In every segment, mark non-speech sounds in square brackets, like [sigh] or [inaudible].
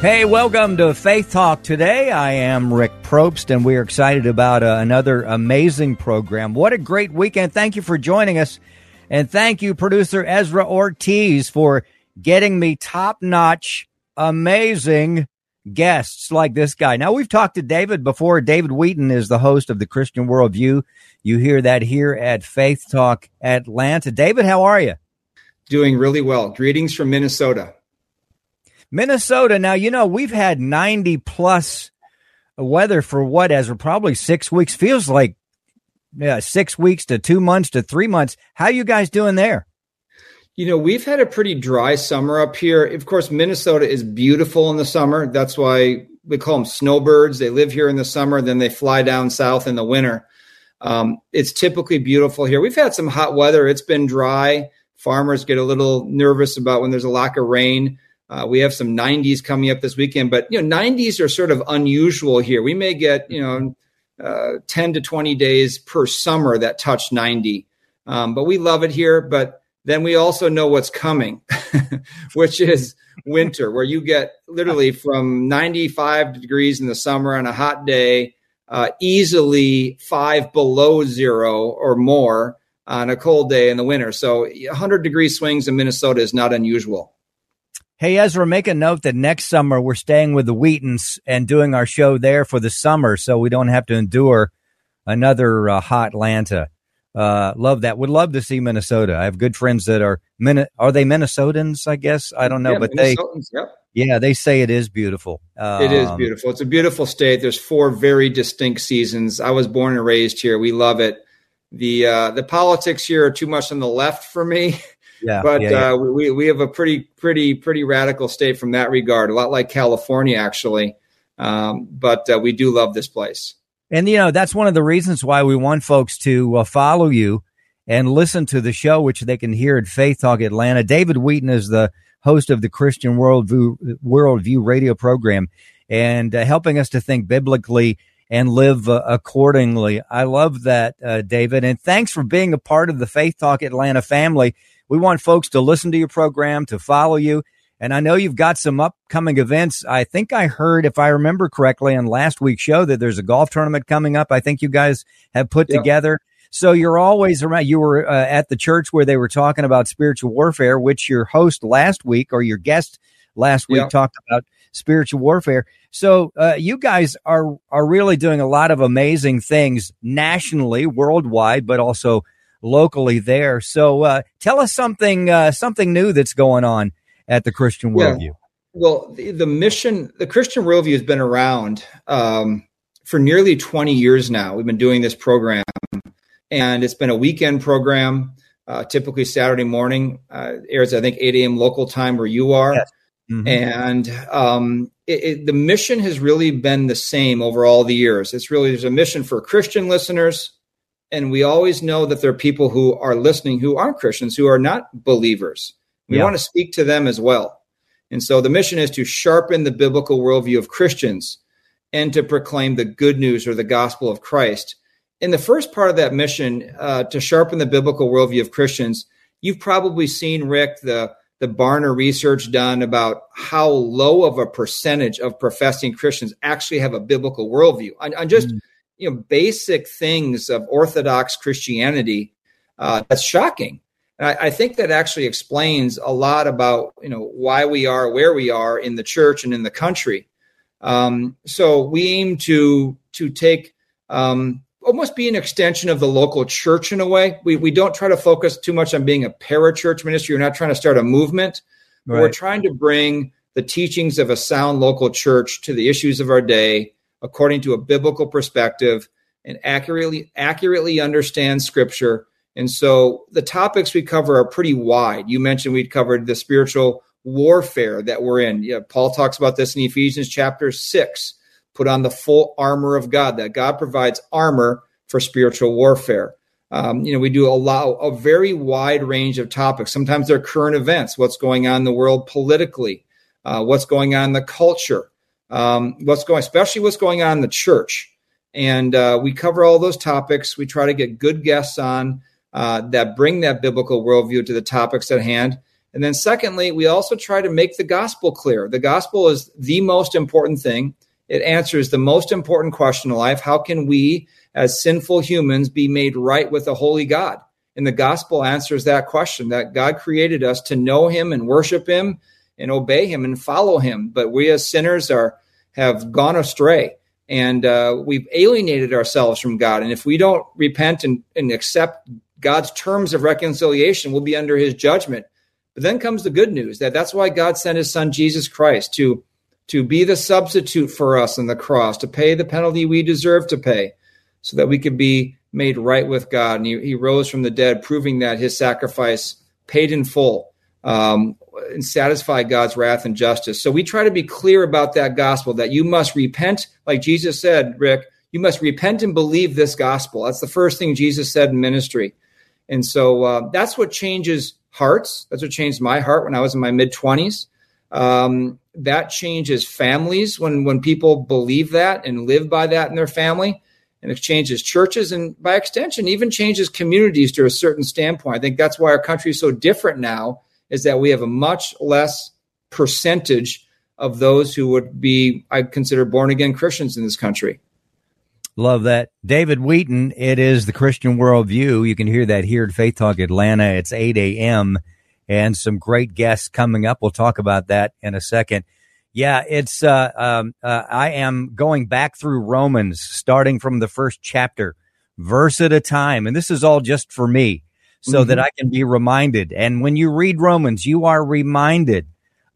Hey, welcome to Faith Talk today. I am Rick Probst, and we are excited about uh, another amazing program. What a great weekend. Thank you for joining us. And thank you, producer Ezra Ortiz, for getting me top notch, amazing guests like this guy. Now, we've talked to David before. David Wheaton is the host of the Christian Worldview. You hear that here at Faith Talk Atlanta. David, how are you? Doing really well. Greetings from Minnesota. Minnesota. Now, you know, we've had 90 plus weather for what, as probably six weeks. Feels like yeah, six weeks to two months to three months. How you guys doing there? You know, we've had a pretty dry summer up here. Of course, Minnesota is beautiful in the summer. That's why we call them snowbirds. They live here in the summer, then they fly down south in the winter. Um, it's typically beautiful here. We've had some hot weather. It's been dry. Farmers get a little nervous about when there's a lack of rain. Uh, we have some 90s coming up this weekend, but you know, 90s are sort of unusual here. We may get you know uh, 10 to 20 days per summer that touch 90, um, but we love it here. But then we also know what's coming, [laughs] which is winter, where you get literally from 95 degrees in the summer on a hot day, uh, easily five below zero or more on a cold day in the winter. So 100 degree swings in Minnesota is not unusual. Hey, Ezra, make a note that next summer we're staying with the Wheatons and doing our show there for the summer so we don't have to endure another uh, hot Atlanta. Uh, love that. Would love to see Minnesota. I have good friends that are, are they Minnesotans? I guess. I don't know, yeah, but they, yep. yeah, they say it is beautiful. Um, it is beautiful. It's a beautiful state. There's four very distinct seasons. I was born and raised here. We love it. The, uh, the politics here are too much on the left for me. [laughs] Yeah, but yeah, yeah. Uh, we we have a pretty pretty pretty radical state from that regard. A lot like California, actually. Um, but uh, we do love this place. And you know that's one of the reasons why we want folks to uh, follow you and listen to the show, which they can hear at Faith Talk Atlanta. David Wheaton is the host of the Christian Worldview Worldview radio program and uh, helping us to think biblically and live uh, accordingly. I love that, uh, David, and thanks for being a part of the Faith Talk Atlanta family. We want folks to listen to your program, to follow you. And I know you've got some upcoming events. I think I heard, if I remember correctly, on last week's show that there's a golf tournament coming up. I think you guys have put yep. together. So you're always around. You were uh, at the church where they were talking about spiritual warfare, which your host last week or your guest last week yep. talked about spiritual warfare. So uh, you guys are are really doing a lot of amazing things nationally, worldwide, but also locally there. So uh, tell us something uh, something new that's going on at the Christian Worldview. Yeah. Well, the, the, mission, the Christian Worldview has been around um, for nearly 20 years now. We've been doing this program, and it's been a weekend program. Uh, typically Saturday morning uh, airs, I think, 8 a.m. local time where you are. Yes. Mm-hmm. And um, it, it, the mission has really been the same over all the years. It's really there's a mission for Christian listeners, and we always know that there are people who are listening who aren't Christians, who are not believers. We yeah. want to speak to them as well. And so the mission is to sharpen the biblical worldview of Christians and to proclaim the good news or the gospel of Christ. In the first part of that mission, uh, to sharpen the biblical worldview of Christians, you've probably seen, Rick, the, the Barna research done about how low of a percentage of professing Christians actually have a biblical worldview. On, on just mm you know basic things of Orthodox Christianity. Uh, that's shocking. And I, I, think that actually explains a lot about you know why we are where we are in the church and in the country. Um, so we aim to to take um, almost be an extension of the local church in a way. We we don't try to focus too much on being a parachurch ministry. We're not trying to start a movement. Right. We're trying to bring the teachings of a sound local church to the issues of our day according to a biblical perspective and accurately accurately understand scripture. And so the topics we cover are pretty wide. You mentioned we'd covered the spiritual warfare that we're in. Yeah, Paul talks about this in Ephesians chapter 6. Put on the full armor of God, that God provides armor for spiritual warfare. Um, you know, we do allow a very wide range of topics. Sometimes they're current events, what's going on in the world politically, uh, what's going on in the culture, um, what's going, especially what's going on in the church. And uh, we cover all those topics. We try to get good guests on uh, that bring that biblical worldview to the topics at hand. And then, secondly, we also try to make the gospel clear. The gospel is the most important thing. It answers the most important question in life How can we, as sinful humans, be made right with a holy God? And the gospel answers that question that God created us to know him and worship him and obey him and follow him. But we as sinners are have gone astray and uh, we've alienated ourselves from God. And if we don't repent and, and accept God's terms of reconciliation, we'll be under his judgment. But then comes the good news that that's why God sent his son Jesus Christ to to be the substitute for us on the cross, to pay the penalty we deserve to pay, so that we could be made right with God. And he, he rose from the dead, proving that his sacrifice paid in full um, and satisfy God's wrath and justice. So we try to be clear about that gospel that you must repent, like Jesus said, Rick, you must repent and believe this gospel. That's the first thing Jesus said in ministry. And so uh, that's what changes hearts. That's what changed my heart when I was in my mid 20s. Um, that changes families when when people believe that and live by that in their family and it changes churches and by extension even changes communities to a certain standpoint i think that's why our country is so different now is that we have a much less percentage of those who would be i consider born again christians in this country Love that. David Wheaton, it is the Christian worldview. You can hear that here at Faith Talk Atlanta. It's 8 a.m and some great guests coming up. We'll talk about that in a second. Yeah, it's, uh, um, uh, I am going back through Romans, starting from the first chapter, verse at a time. And this is all just for me so mm-hmm. that I can be reminded. And when you read Romans, you are reminded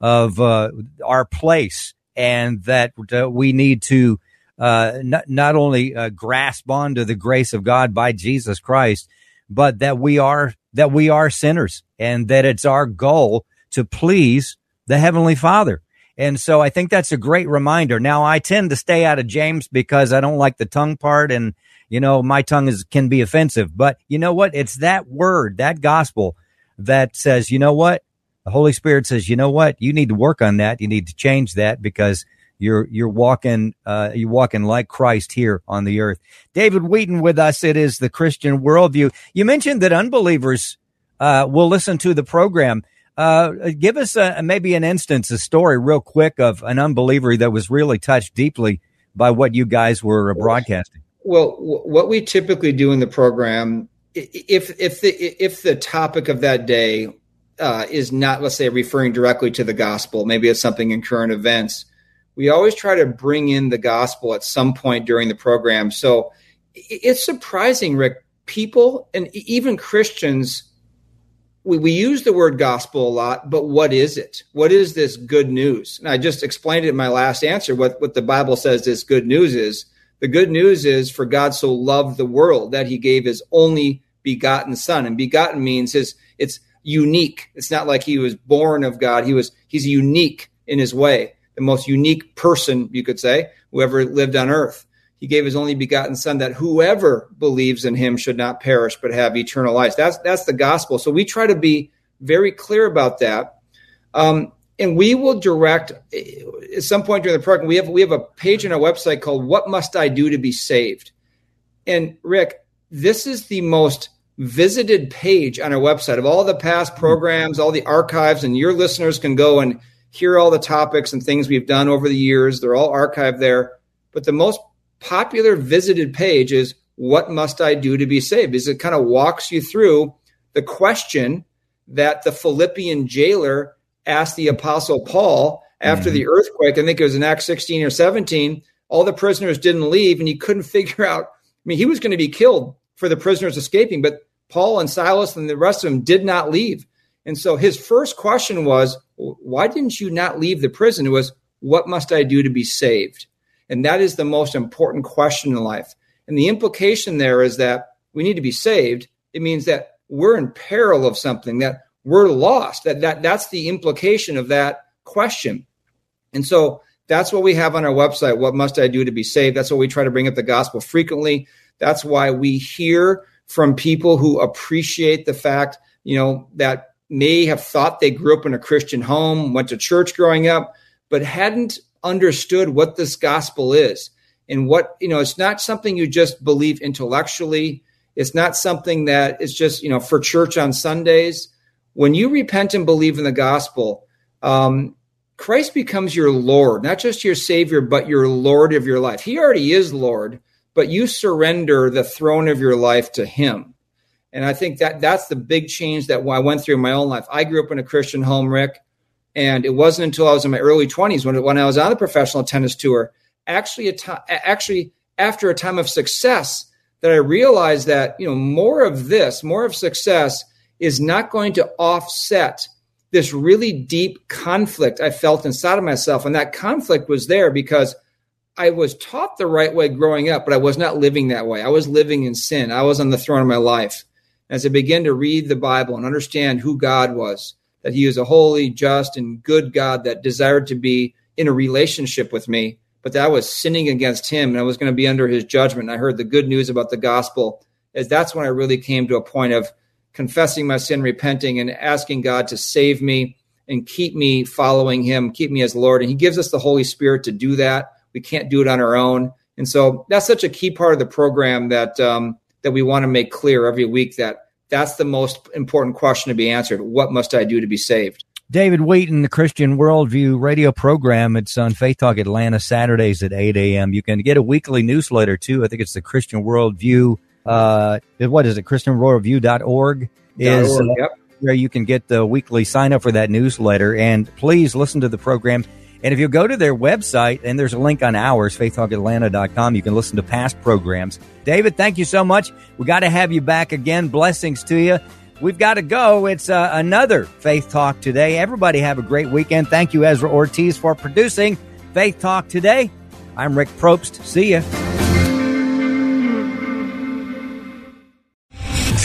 of, uh, our place and that uh, we need to, uh, not, not only uh, grasp onto the grace of God by Jesus Christ, but that we are that we are sinners and that it's our goal to please the heavenly father. And so I think that's a great reminder. Now I tend to stay out of James because I don't like the tongue part and you know my tongue is can be offensive, but you know what? It's that word, that gospel that says, you know what? The Holy Spirit says, you know what? You need to work on that. You need to change that because you're you're walking uh, you're walking like Christ here on the earth. David Wheaton with us. It is the Christian worldview. You mentioned that unbelievers uh, will listen to the program. Uh, give us a, maybe an instance, a story, real quick, of an unbeliever that was really touched deeply by what you guys were broadcasting. Well, what we typically do in the program, if if the if the topic of that day uh, is not, let's say, referring directly to the gospel, maybe it's something in current events we always try to bring in the gospel at some point during the program. So it's surprising, Rick. People and even Christians, we, we use the word gospel a lot, but what is it? What is this good news? And I just explained it in my last answer. What, what the Bible says this good news is. The good news is for God so loved the world that he gave his only begotten son. And begotten means his it's unique. It's not like he was born of God. He was he's unique in his way the most unique person, you could say, who ever lived on earth. He gave his only begotten son that whoever believes in him should not perish but have eternal life. That's that's the gospel. So we try to be very clear about that. Um, and we will direct at some point during the program. We have we have a page on our website called "What Must I Do to Be Saved?" And Rick, this is the most visited page on our website of all the past programs, all the archives, and your listeners can go and hear all the topics and things we've done over the years. They're all archived there. But the most popular visited page is what must I do to be saved? Is it kind of walks you through the question that the Philippian jailer asked the apostle Paul after mm-hmm. the earthquake. I think it was in Acts 16 or 17. All the prisoners didn't leave and he couldn't [laughs] figure out. I mean, he was going to be killed for the prisoners escaping, but Paul and Silas and the rest of them did not leave. And so his first question was, why didn't you not leave the prison? It was, what must I do to be saved? And that is the most important question in life. And the implication there is that we need to be saved. It means that we're in peril of something, that we're lost. That, that that's the implication of that question. And so that's what we have on our website. What must I do to be saved? That's what we try to bring up the gospel frequently. That's why we hear from people who appreciate the fact, you know, that may have thought they grew up in a Christian home, went to church growing up, but hadn't understood what this gospel is and what, you know, it's not something you just believe intellectually. It's not something that is just, you know, for church on Sundays. When you repent and believe in the gospel, um, Christ becomes your Lord, not just your Savior, but your Lord of your life. He already is Lord, but you surrender the throne of your life to Him. And I think that that's the big change that I went through in my own life. I grew up in a Christian home, Rick, and it wasn't until I was in my early 20s when, when I was on the professional tennis tour, actually, a actually after a time of success, that I realized that you know more of this, more of success, is not going to offset this really deep conflict I felt inside of myself. And that conflict was there because I was taught the right way growing up, but I was not living that way. I was living in sin. I was on the throne of my life. As I began to read the Bible and understand who God was, that He is a holy, just, and good God that desired to be in a relationship with me, but that I was sinning against Him and I was going to be under His judgment. And I heard the good news about the gospel. As that's when I really came to a point of confessing my sin, repenting, and asking God to save me and keep me following Him, keep me as Lord. And He gives us the Holy Spirit to do that. We can't do it on our own. And so that's such a key part of the program that um, that we want to make clear every week that that's the most important question to be answered. What must I do to be saved? David Wheaton, the Christian Worldview radio program. It's on Faith Talk Atlanta Saturdays at 8 a.m. You can get a weekly newsletter too. I think it's the Christian Worldview uh, what is it? ChristianWorldview.org is org, yep. uh, where you can get the weekly sign up for that newsletter. And please listen to the program. And if you go to their website, and there's a link on ours, faithtalkatlanta.com, you can listen to past programs. David, thank you so much. We got to have you back again. Blessings to you. We've got to go. It's uh, another Faith Talk today. Everybody have a great weekend. Thank you, Ezra Ortiz, for producing Faith Talk today. I'm Rick Probst. See you.